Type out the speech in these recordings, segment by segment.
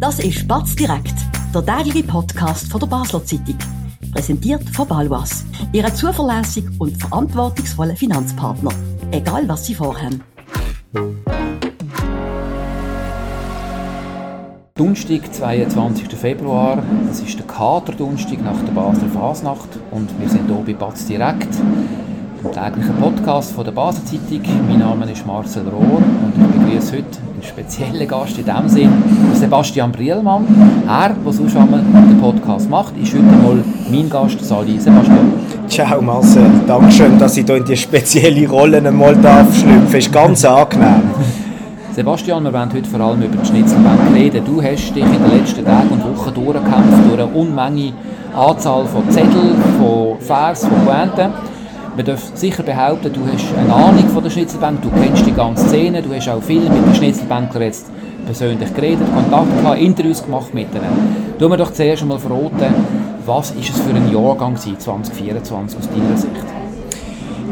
Das ist Batz direkt, der tägliche Podcast von der Basler Zeitung. Präsentiert von Balwas, Ihrem zuverlässigen und verantwortungsvollen Finanzpartner. Egal was Sie vorhaben. Donnerstag, 22. Februar. Es ist der Kater-Donnerstag nach der Basler Fasnacht und wir sind hier bei Batz direkt dem täglichen Podcast von der Basel Zeitung. Mein Name ist Marcel Rohr und begrüße heute einen speziellen Gast in dem Sinn, Sebastian Brielmann. Er, der sonst einmal den Podcast macht, ist heute mal mein Gast, Sali Sebastian. Ciao Marcel, Dankeschön, dass ich hier in die spezielle Rolle einmal schlüpfen darf. Ist ganz angenehm. Sebastian, wir wollen heute vor allem über die Schnitzelbank reden. Du hast dich in den letzten Tagen und Wochen durchgekämpft durch eine Unmenge Anzahl von Zetteln, von Vers, von Pointen. Man darf sicher behaupten, du hast eine Ahnung von der Schnitzelbank, du kennst die ganze Szene, du hast auch viel mit den Schnitzelbänklern jetzt persönlich geredet, Kontakt gehabt, Interviews gemacht mit ihnen. Tun wir doch zuerst einmal verraten, was ist es für ein Jahrgang 2024 aus deiner Sicht?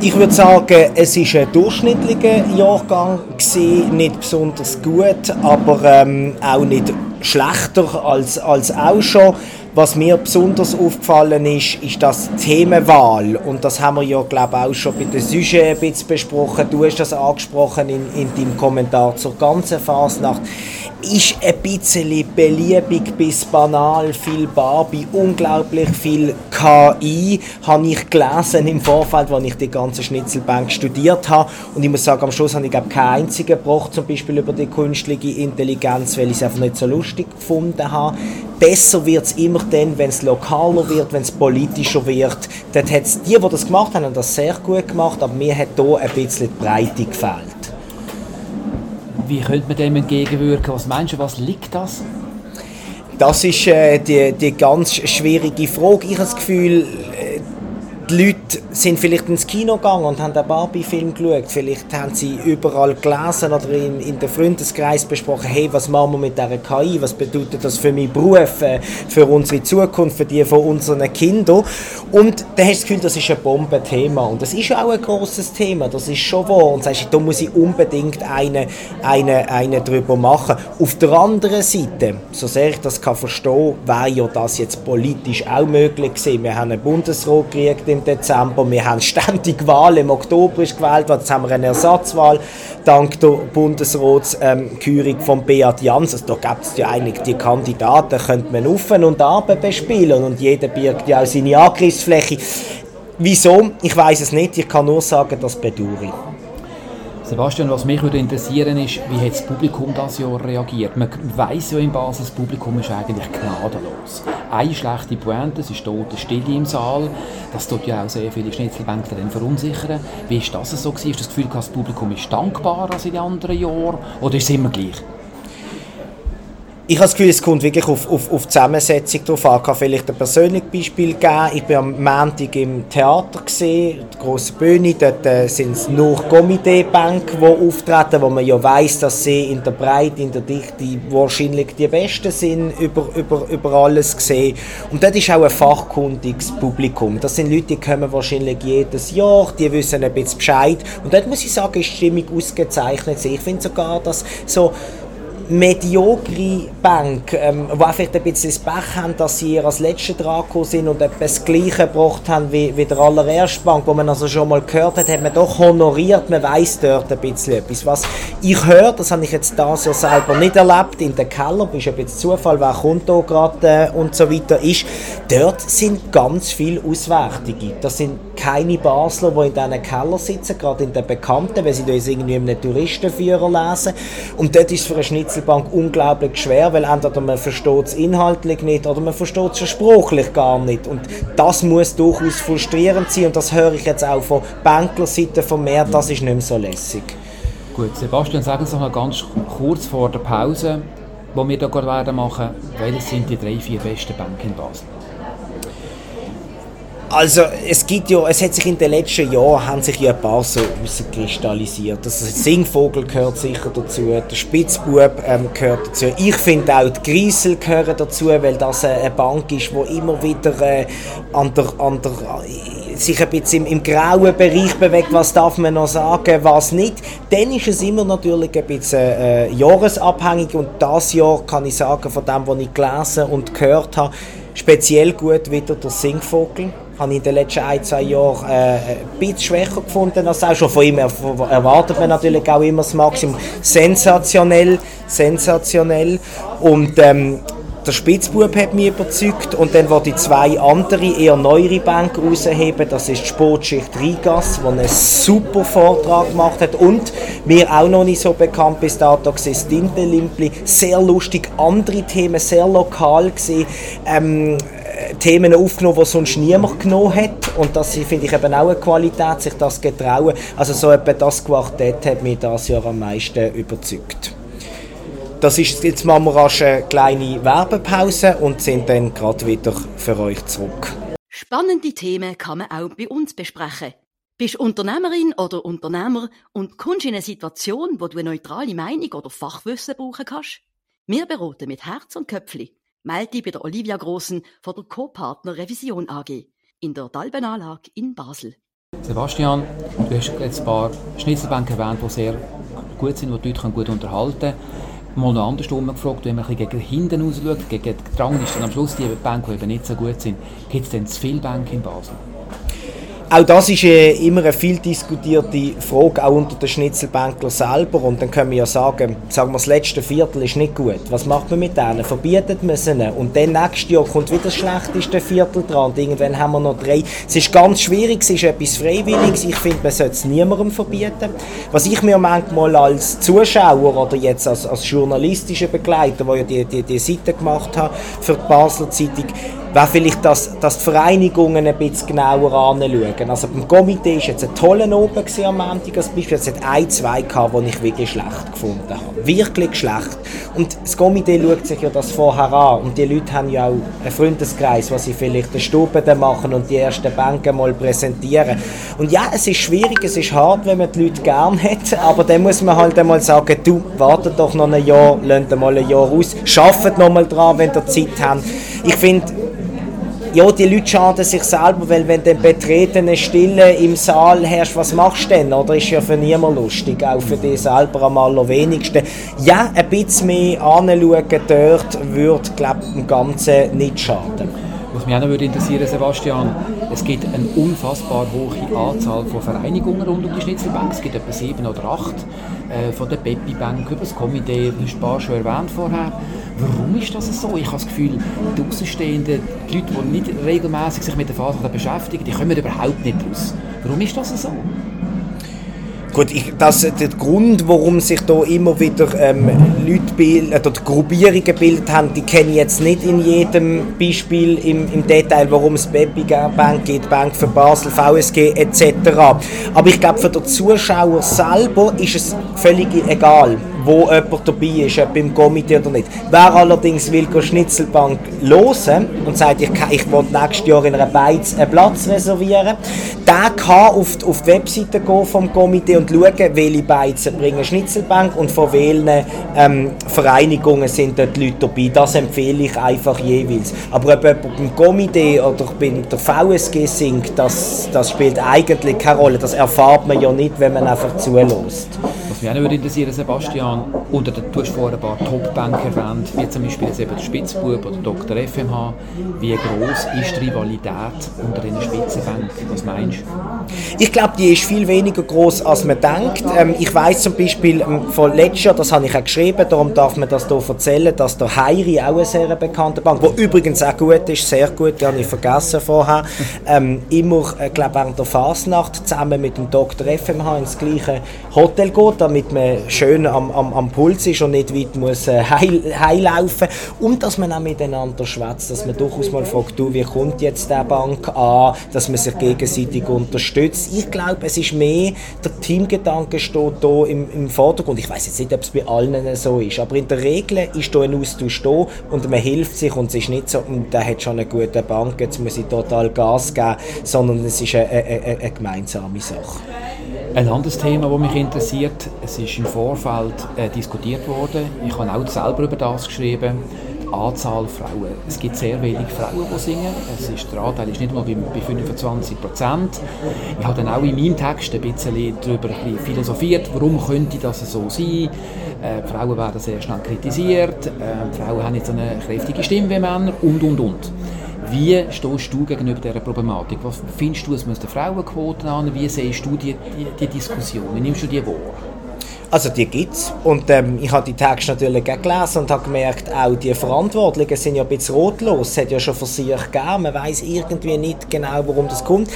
Ich würde sagen, es ist ein durchschnittlicher Jahrgang gewesen, nicht besonders gut, aber ähm, auch nicht schlechter als, als auch schon. Was mir besonders aufgefallen ist, ist das Themenwahl. Und das haben wir ja, glaube ich, auch schon bei den Sujet ein bisschen besprochen. Du hast das angesprochen in, in deinem Kommentar zur ganzen Fasnacht ist ein bisschen beliebig bis banal, viel Barbie, unglaublich viel KI, habe ich gelesen im Vorfeld, als ich die ganze Schnitzelbank studiert habe. Und ich muss sagen, am Schluss habe ich glaube, keinen einzigen gebraucht, zum Beispiel über die künstliche Intelligenz, weil ich es einfach nicht so lustig gefunden habe. Besser wird es immer dann, wenn es lokaler wird, wenn es politischer wird. Dort hat es die, die das gemacht haben, haben das sehr gut gemacht, aber mir hat hier ein bisschen die Breite gefehlt. Wie könnte man dem entgegenwirken? Was meinst du, was liegt das? Das ist äh, die, die ganz schwierige Frage. Ich habe das Gefühl, die Leute sind vielleicht ins Kino gegangen und haben den Barbie-Film geschaut. Vielleicht haben sie überall gelesen oder in, in den Freundeskreis besprochen, hey, was machen wir mit dieser KI, was bedeutet das für meinen Beruf, äh, für unsere Zukunft, für die von unseren Kindern. Und dann hast du das Gefühl, das ist ein Bombenthema. Und das ist auch ein großes Thema, das ist schon wahr. Und sagst, da muss ich unbedingt eine, eine, eine drüber machen. Auf der anderen Seite, so sehr ich das kann verstehen, wäre ja das jetzt politisch auch möglich gewesen. Wir haben einen Bundesrat gekriegt im Dezember. Wir haben ständig Wahlen. Im Oktober ist gewählt worden. Jetzt haben wir eine Ersatzwahl dank der Bundesratsküring ähm, von Beat Jans. Also, da gibt es ja eigentlich die Kandidaten, könnte man auf und ab bespielen und jeder birgt ja auch seine Angriffsfläche. Wieso? Ich weiß es nicht. Ich kann nur sagen, das bedauere ich. Sebastian, was mich würde interessieren ist, wie hat das Publikum das Jahr reagiert? Man weiß ja in Basel, das Publikum ist eigentlich gnadenlos. Eine schlechte Pointe, es ist tote Stille im Saal. Das tut ja auch sehr viele Schnitzelbänkler verunsichern. Wie ist das so gewesen? Ist das Gefühl, das Publikum ist dankbarer als in den anderen Jahren? Oder ist es immer gleich? Ich habe das Gefühl, es kommt wirklich auf, auf, auf die Zusammensetzung drauf an. Ich kann vielleicht ein persönliches Beispiel geben. Ich war am Montag im Theater, gesehen, die grosse Bühne. Dort äh, sind es nur Comedy-Bänke, die auftreten, wo man ja weiß, dass sie in der Breite, in der Dichte wahrscheinlich die Besten sind, über, über, über alles gesehen. Und dort ist auch ein fachkundiges Publikum. Das sind Leute, die kommen wahrscheinlich jedes Jahr, die wissen ein bisschen Bescheid. Und dort muss ich sagen, ist die Stimmung ausgezeichnet. Ich finde sogar, dass so mediokre Bank, ähm, die vielleicht ein bisschen das Pech haben, dass sie als Letzte dran sind und etwas das Gleiche gebracht haben wie, wie der allererste Bank, wo man also schon mal gehört hat, hat man doch honoriert, man weiß dort ein bisschen etwas. Was ich höre, das habe ich jetzt das ja selber nicht erlebt, in den Keller, ist ein bisschen Zufall, wer kommt gerade äh, und so weiter, ist, dort sind ganz viele Auswärtige. Das sind keine Basler, die in diesen Keller sitzen, gerade in den Bekannten, wenn sie da irgendwie einen Touristenführer lesen. Und dort ist es für einen Schnitzel Einzelbank unglaublich schwer, weil entweder man versteht es inhaltlich nicht oder man versteht es sprachlich gar nicht. Und das muss durchaus frustrierend sein und das höre ich jetzt auch von Banklerseite von mehr, das ist nicht mehr so lässig. Gut, Sebastian, sagen Sie noch ganz kurz vor der Pause, wo wir hier gerade werden machen, welche sind die drei, vier besten Banken in Basel? Also es gibt ja, es hat sich in den letzten Jahren haben sich ja ein paar so herauskristallisiert. Also Singvogel gehört sicher dazu, der Spitzbub ähm, gehört dazu. Ich finde auch die Griesel gehören dazu, weil das eine Bank ist, die immer wieder äh, an der, an der sich ein bisschen im, im grauen Bereich bewegt, was darf man noch sagen, was nicht, dann ist es immer natürlich ein bisschen äh, jahresabhängig und das Jahr kann ich sagen, von dem, was ich gelesen und gehört habe, speziell gut wieder der Singvogel habe ich in den letzten ein, zwei Jahren äh, ein bisschen schwächer gefunden als auch schon von ihm erwartet man natürlich auch immer das Maximum. Sensationell, sensationell und ähm, der Spitzbub hat mich überzeugt und dann wollte ich zwei andere, eher neuere Banken rausheben. Das ist die Sportschicht Rigas, die einen super Vortrag gemacht hat und mir auch noch nicht so bekannt bis dato war Dinte Limpli. Sehr lustig, andere Themen, sehr lokal gesehen. Ähm, Themen aufgenommen, die sonst niemand genommen hat. Und das finde ich eben auch eine Qualität, sich das getrauen. Also so etwa das Quartett hat mich das Jahr am meisten überzeugt. Das ist, jetzt machen wir rasch eine kleine Werbepause und sind dann gerade wieder für euch zurück. Spannende Themen kann man auch bei uns besprechen. Bist Unternehmerin oder Unternehmer und kommst in eine Situation, wo du eine neutrale Meinung oder Fachwissen brauchen kannst? Wir beraten mit Herz und Köpfli. Melde bei der Olivia Grossen von der Co-Partner Revision AG in der Dalbenanlage in Basel. Sebastian, du hast jetzt ein paar Schnitzelbänke erwähnt, die sehr gut sind, die die Leute gut unterhalten können mal noch andersrum gefragt, wenn man ein bisschen gegen hinten ausschaut, gegen den Drang ist dann am Schluss die Bänke, die eben nicht so gut sind. Gibt es denn zu viele Bänke in Basel? Auch das ist äh, immer eine viel diskutierte Frage, auch unter den Schnitzelbänklern selber. Und dann können wir ja sagen, sagen wir, das letzte Viertel ist nicht gut. Was macht man mit denen? Verbietet man sie? Und dann nächstes Jahr kommt wieder das schlechteste Viertel dran. Und irgendwann haben wir noch drei. Es ist ganz schwierig, es ist etwas Freiwilliges. Ich finde, man sollte es niemandem verbieten. Was ich mir manchmal als Zuschauer oder jetzt als, als journalistischer Begleiter, der ja die, die, die Seite gemacht hat für die Basler Zeitung, wäre vielleicht, dass, dass die Vereinigungen ein bisschen genauer anschauen. Also beim Komitee war jetzt ein toller Oben am Montag als Beispiel. Es hat ein, zwei gehabt, die ich wirklich schlecht gefunden habe. Wirklich schlecht. Und das Komitee schaut sich ja das vorher an. Und die Leute haben ja auch einen Freundeskreis, was sie vielleicht eine Stube machen und die ersten Bänke mal präsentieren. Und ja, es ist schwierig, es ist hart, wenn man die Leute gern hat, aber dann muss man halt einmal sagen, du, wartet doch noch ein Jahr, lasst mal ein Jahr aus, arbeitet noch mal dran, wenn ihr Zeit habt. Ich finde, ja, die Leute schaden sich selber, weil wenn dann betretene Stille im Saal herrscht, was machst du denn? Oder ist ja für niemand lustig, auch für dich selber am allerwenigsten. Ja, ein bisschen mehr anschauen dort würde, glaube ich, dem Ganzen nicht schaden. Mich auch noch interessieren, Sebastian, es gibt eine unfassbar hohe Anzahl von Vereinigungen rund um die Schnitzelbank. Es gibt etwa sieben oder acht äh, von der Peppi Bank über das Komitee, ein paar schon erwähnt vorher. Warum ist das so? Ich habe das Gefühl, die Außenstehenden, die Leute, die nicht regelmäßig sich mit der Phase beschäftigen, die kommen überhaupt nicht raus. Warum ist das so? Gut, ich, das, der Grund, warum sich da immer wieder ähm, Leute bilden, oder Gruppierungen gebildet haben, die kenne ich jetzt nicht in jedem Beispiel im, im Detail, warum es Baby Bank geht, Bank für Basel, VSG etc. Aber ich glaube, für den Zuschauer selber ist es völlig egal wo jemand dabei ist, ob im Komitee oder nicht. Wer allerdings will Schnitzelbank hören und sagt, ich, ich will nächstes Jahr in einer Beiz einen Platz reservieren, der kann auf die, auf die Webseite gehen vom Komitee und schauen, welche Beizen bringen Schnitzelbank und von welchen ähm, Vereinigungen sind dort Leute dabei. Das empfehle ich einfach jeweils. Aber ob jemand beim Komitee oder bei der VSG singt, das, das spielt eigentlich keine Rolle. Das erfahrt man ja nicht, wenn man einfach zulässt. Was mich auch würde interessieren, Sebastian, unter der, du hast vorher ein paar Top-Banker erwähnt, wie zum Beispiel jetzt eben der Spitzbub oder Dr. FMH. Wie groß ist die Rivalität unter den Spitzenbanken? Was meinst du? Ich glaube, die ist viel weniger groß als man denkt. Ähm, ich weiß zum Beispiel ähm, von letztes Jahr, das habe ich auch geschrieben, darum darf man das hier erzählen, dass der Heiri auch eine sehr bekannte Bank, die übrigens auch gut ist, sehr gut, die habe ich vergessen vorher, ähm, immer, äh, glaube während der Fasnacht zusammen mit dem Dr. FMH ins gleiche Hotel geht damit man schön am, am, am Puls ist und nicht weit muss äh, heilaufen und dass man auch miteinander schwätzt, dass man durchaus mal fragt, du, wie kommt jetzt der Bank an, dass man sich gegenseitig unterstützt. Ich glaube, es ist mehr, der Teamgedanke steht hier im, im Vordergrund. Ich weiß jetzt nicht, ob es bei allen so ist, aber in der Regel ist hier ein Austausch da und man hilft sich und es ist nicht so, hm, der hat schon eine gute Bank, jetzt muss ich total Gas geben, sondern es ist eine, eine, eine gemeinsame Sache. Ein anderes Thema, das mich interessiert, es ist im Vorfeld äh, diskutiert worden. Ich habe auch selber über das geschrieben. die Anzahl Frauen. Es gibt sehr wenige Frauen, die singen. Es ist, der Anteil ist nicht mal bei, bei 25 Prozent. Ich habe dann auch in meinem Text ein bisschen darüber philosophiert, warum könnte das so sein. Äh, Frauen werden sehr schnell kritisiert, äh, Frauen haben nicht eine kräftige Stimme wie Männer und, und, und. Wie stehst du gegenüber dieser Problematik? Was findest du, es müssen Frauenquoten an? Wie siehst du die, die, die Diskussion? Wie nimmst du die wahr? Also die gibt es. Und ähm, ich habe die Texte natürlich gelesen und habe gemerkt, auch die Verantwortlichen sind ja ein bisschen rotlos. Es hat ja schon Versuche gegeben, man weiß irgendwie nicht genau, warum das kommt.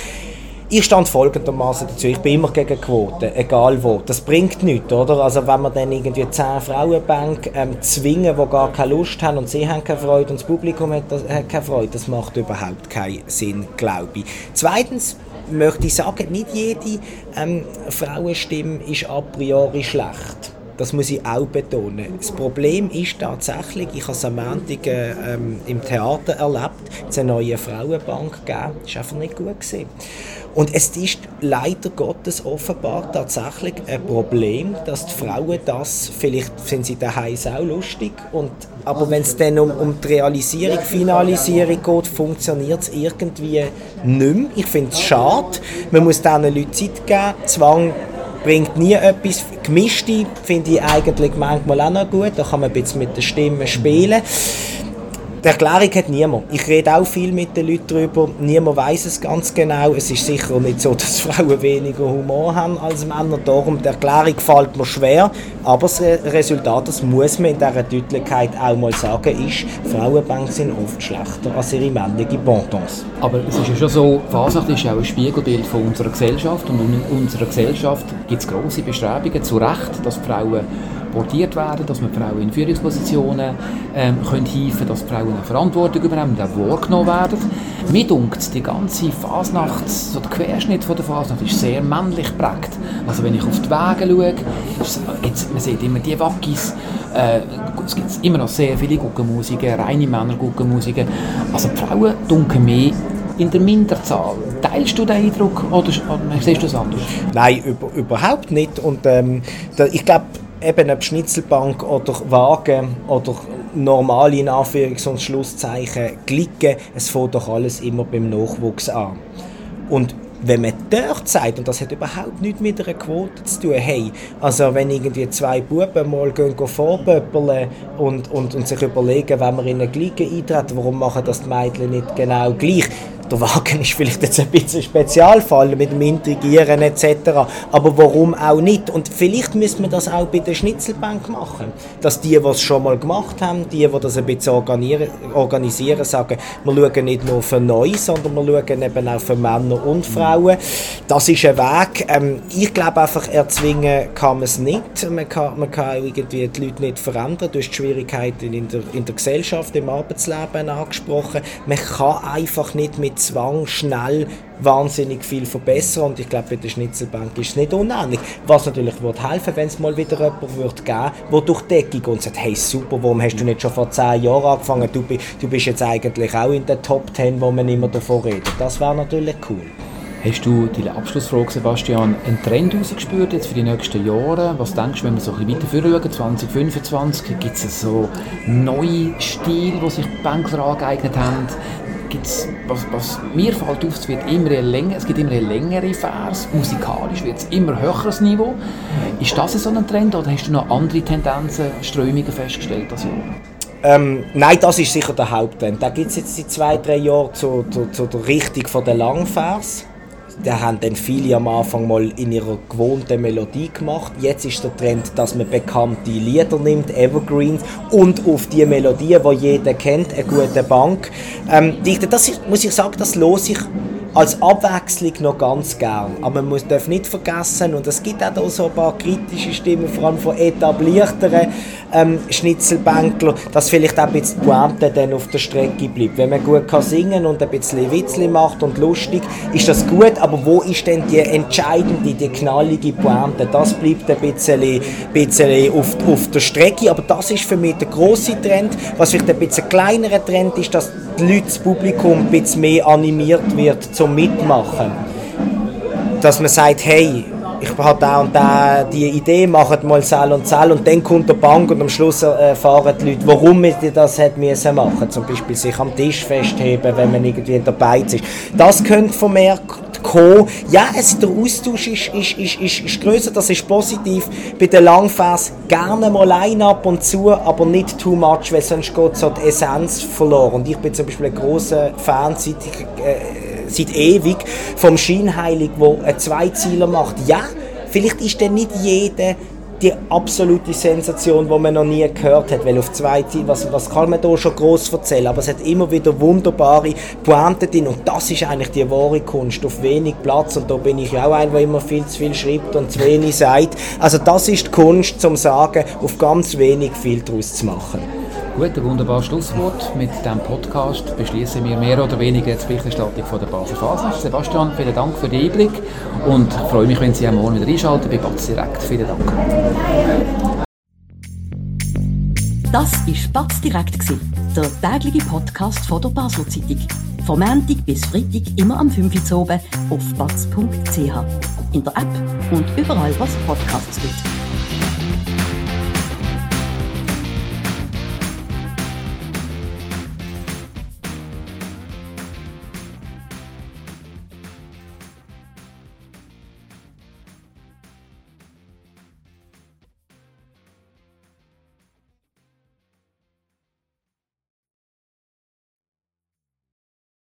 Ich stand folgendermaßen dazu, ich bin immer gegen Quoten, egal wo. Das bringt nichts, oder? Also wenn wir dann irgendwie zehn Frauenbank ähm, zwingen, die gar keine Lust haben und sie haben keine Freude und das Publikum hat, hat keine Freude, das macht überhaupt keinen Sinn, glaube ich. Zweitens, möchte ich sagen, nicht jede ähm, Frauenstimme ist a priori schlecht. Das muss ich auch betonen. Das Problem ist tatsächlich, ich habe es am Montag äh, ähm, im Theater erlebt, es eine neue Frauenbank gegeben. Das war einfach nicht gut. Gewesen. Und es ist leider Gottes offenbar tatsächlich ein Problem, dass die Frauen das, vielleicht sind sie daheim auch lustig, und, aber wenn es dann um, um die Realisierung, Finalisierung geht, funktioniert es irgendwie nicht mehr. Ich finde es schade. Man muss diesen Leuten Zeit geben. Zwang bringt nie etwas. Gemischte finde ich eigentlich manchmal auch noch gut. Da kann man ein bisschen mit den Stimmen spielen. Die Erklärung hat niemand. Ich rede auch viel mit den Leuten darüber. Niemand weiß es ganz genau. Es ist sicher nicht so, dass Frauen weniger Humor haben als Männer. Darum, die Erklärung fällt mir schwer. Aber das Resultat, das muss man in dieser Deutlichkeit auch mal sagen, ist, Frauenbanken sind oft schlechter als ihre männlichen Bondons. Aber es ist ja schon so, Fasnacht ist auch ein Spiegelbild von unserer Gesellschaft. Und in unserer Gesellschaft gibt es grosse Bestrebungen, zu Recht, dass Frauen portiert werden, dass man Frauen in Führungspositionen ähm, können helfen dass Frauen eine Verantwortung übernehmen und auch wahrgenommen werden. Mir dunkt die ganze Fasnacht, so der Querschnitt von der Fasnacht ist sehr männlich geprägt. Also wenn ich auf die Wege schaue, jetzt, man sieht immer die Wackis, äh, es gibt immer noch sehr viele Guckenmusiker, reine Männer Guckenmusiker. Also die Frauen dunkeln mehr in der Minderzahl. Teilst du den Eindruck oder, oder siehst du es anders? Nein, über, überhaupt nicht. Und ähm, da, ich glaube, eben ob Schnitzelbank oder Wagen oder normale in Anführungs- und Schlusszeichen Glicken, es fängt doch alles immer beim Nachwuchs an. Und wenn man dort sagt, und das hat überhaupt nichts mit einer Quote zu tun, hey, also wenn irgendwie zwei Buben mal gehen, gehen vorböppeln und, und, und sich überlegen, wenn wir in eine Gliege eintreten, warum machen das die Mädchen nicht genau gleich? Der Wagen ist vielleicht jetzt ein bisschen Spezialfall mit dem Intrigieren etc. Aber warum auch nicht? Und vielleicht müssen wir das auch bei der Schnitzelbank machen. Dass die, die es schon mal gemacht haben, die, die das ein bisschen organisieren, sagen, wir schauen nicht nur für neu, sondern wir schauen eben auch für Männer und Frauen. Das ist ein Weg. Ähm, ich glaube einfach, erzwingen kann man es nicht. Man kann, man kann irgendwie die Leute nicht verändern. Du hast die Schwierigkeiten in der, in der Gesellschaft, im Arbeitsleben angesprochen. Man kann einfach nicht mit Zwang schnell wahnsinnig viel verbessern und ich glaube bei der Schnitzelbank ist es nicht unähnlich. Was natürlich würde helfen, wenn es mal wieder jemanden würde geben, der durch die Decke geht und sagt, hey super, warum hast du nicht schon vor zehn Jahren angefangen, du, du bist jetzt eigentlich auch in den Top Ten, wo man immer davon redet. Das wäre natürlich cool. Hast du die Abschlussfrage, Sebastian, einen Trend herausgespürt jetzt für die nächsten Jahre? Was denkst du, wenn wir so ein bisschen weiter schauen, 2025, gibt es so neue Stile, die sich die Banker angeeignet haben? Gibt's, was, was mir fällt auf, es, wird immer länger, es gibt immer längere Vers, musikalisch wird es immer höheres Niveau. Ist das so ein Trend oder hast du noch andere Tendenzen, Strömungen festgestellt das Jahr? Ähm, nein, das ist sicher der Haupttrend. Da gibt es jetzt seit zwei, drei Jahren zu, zu, zu der Richtung von der Langvers da haben dann viele am Anfang mal in ihrer gewohnten Melodie gemacht. Jetzt ist der Trend, dass man bekannte Lieder nimmt, Evergreens, und auf die Melodie, die jeder kennt, eine gute Bank. Ähm, das ist, muss ich sagen, das los ich als Abwechslung noch ganz gern. Aber man muss, darf nicht vergessen, und es gibt auch so ein paar kritische Stimmen, vor allem von etablierteren ähm, Schnitzelbänkler, dass vielleicht auch ein bisschen die Pointe dann auf der Strecke bleibt. Wenn man gut kann singen und ein bisschen Witzli macht und lustig, ist das gut, aber wo ist denn die entscheidende, die knallige Pointe? Das bleibt ein bisschen, bisschen auf, auf der Strecke, aber das ist für mich der große Trend. Was vielleicht ein bisschen kleinerer Trend ist, dass die Leute, das Publikum ein bisschen mehr animiert wird zum Mitmachen. Dass man sagt, hey, ich habe da und da die Idee, macht mal Sal und Sal und dann kommt der Bank und am Schluss erfahren die Leute, warum man das hat müssen machen. Zum Beispiel sich am Tisch festheben, wenn man irgendwie Beiz ist. Das könnte vermehrt kommen. Ja, es, der Austausch ist, ist, ist, ist, ist grösser, das ist positiv. Bei den Langfers gerne mal ein ab und zu, aber nicht too much, weil sonst geht so die Essenz verloren. Und ich bin zum Beispiel ein großer Fan seit, äh, seit ewig vom Scheinheilig, der einen Zweizieler macht. Ja, vielleicht ist dann nicht jeder die absolute Sensation, die man noch nie gehört hat, weil auf zwei Ziele, was, was kann man da schon groß erzählen, aber es hat immer wieder wunderbare Pointen drin und das ist eigentlich die wahre Kunst, auf wenig Platz und da bin ich auch ein, der immer viel zu viel schreibt und zu wenig sagt. Also das ist die Kunst, zum sagen, auf ganz wenig viel daraus zu machen. Gut, ein wunderbares Schlusswort. Mit diesem Podcast beschließen wir mehr oder weniger die Berichterstattung von der Basel Phase. Sebastian, vielen Dank für den Einblick und freue mich, wenn Sie auch morgen wieder einschalten bei Batz Direkt. Vielen Dank. Das war Batz Direkt, der tägliche Podcast von der Basel Zeitung. Von Montag bis Freitag immer am 5 Uhr oben auf batz.ch. In der App und überall, was Podcasts gibt.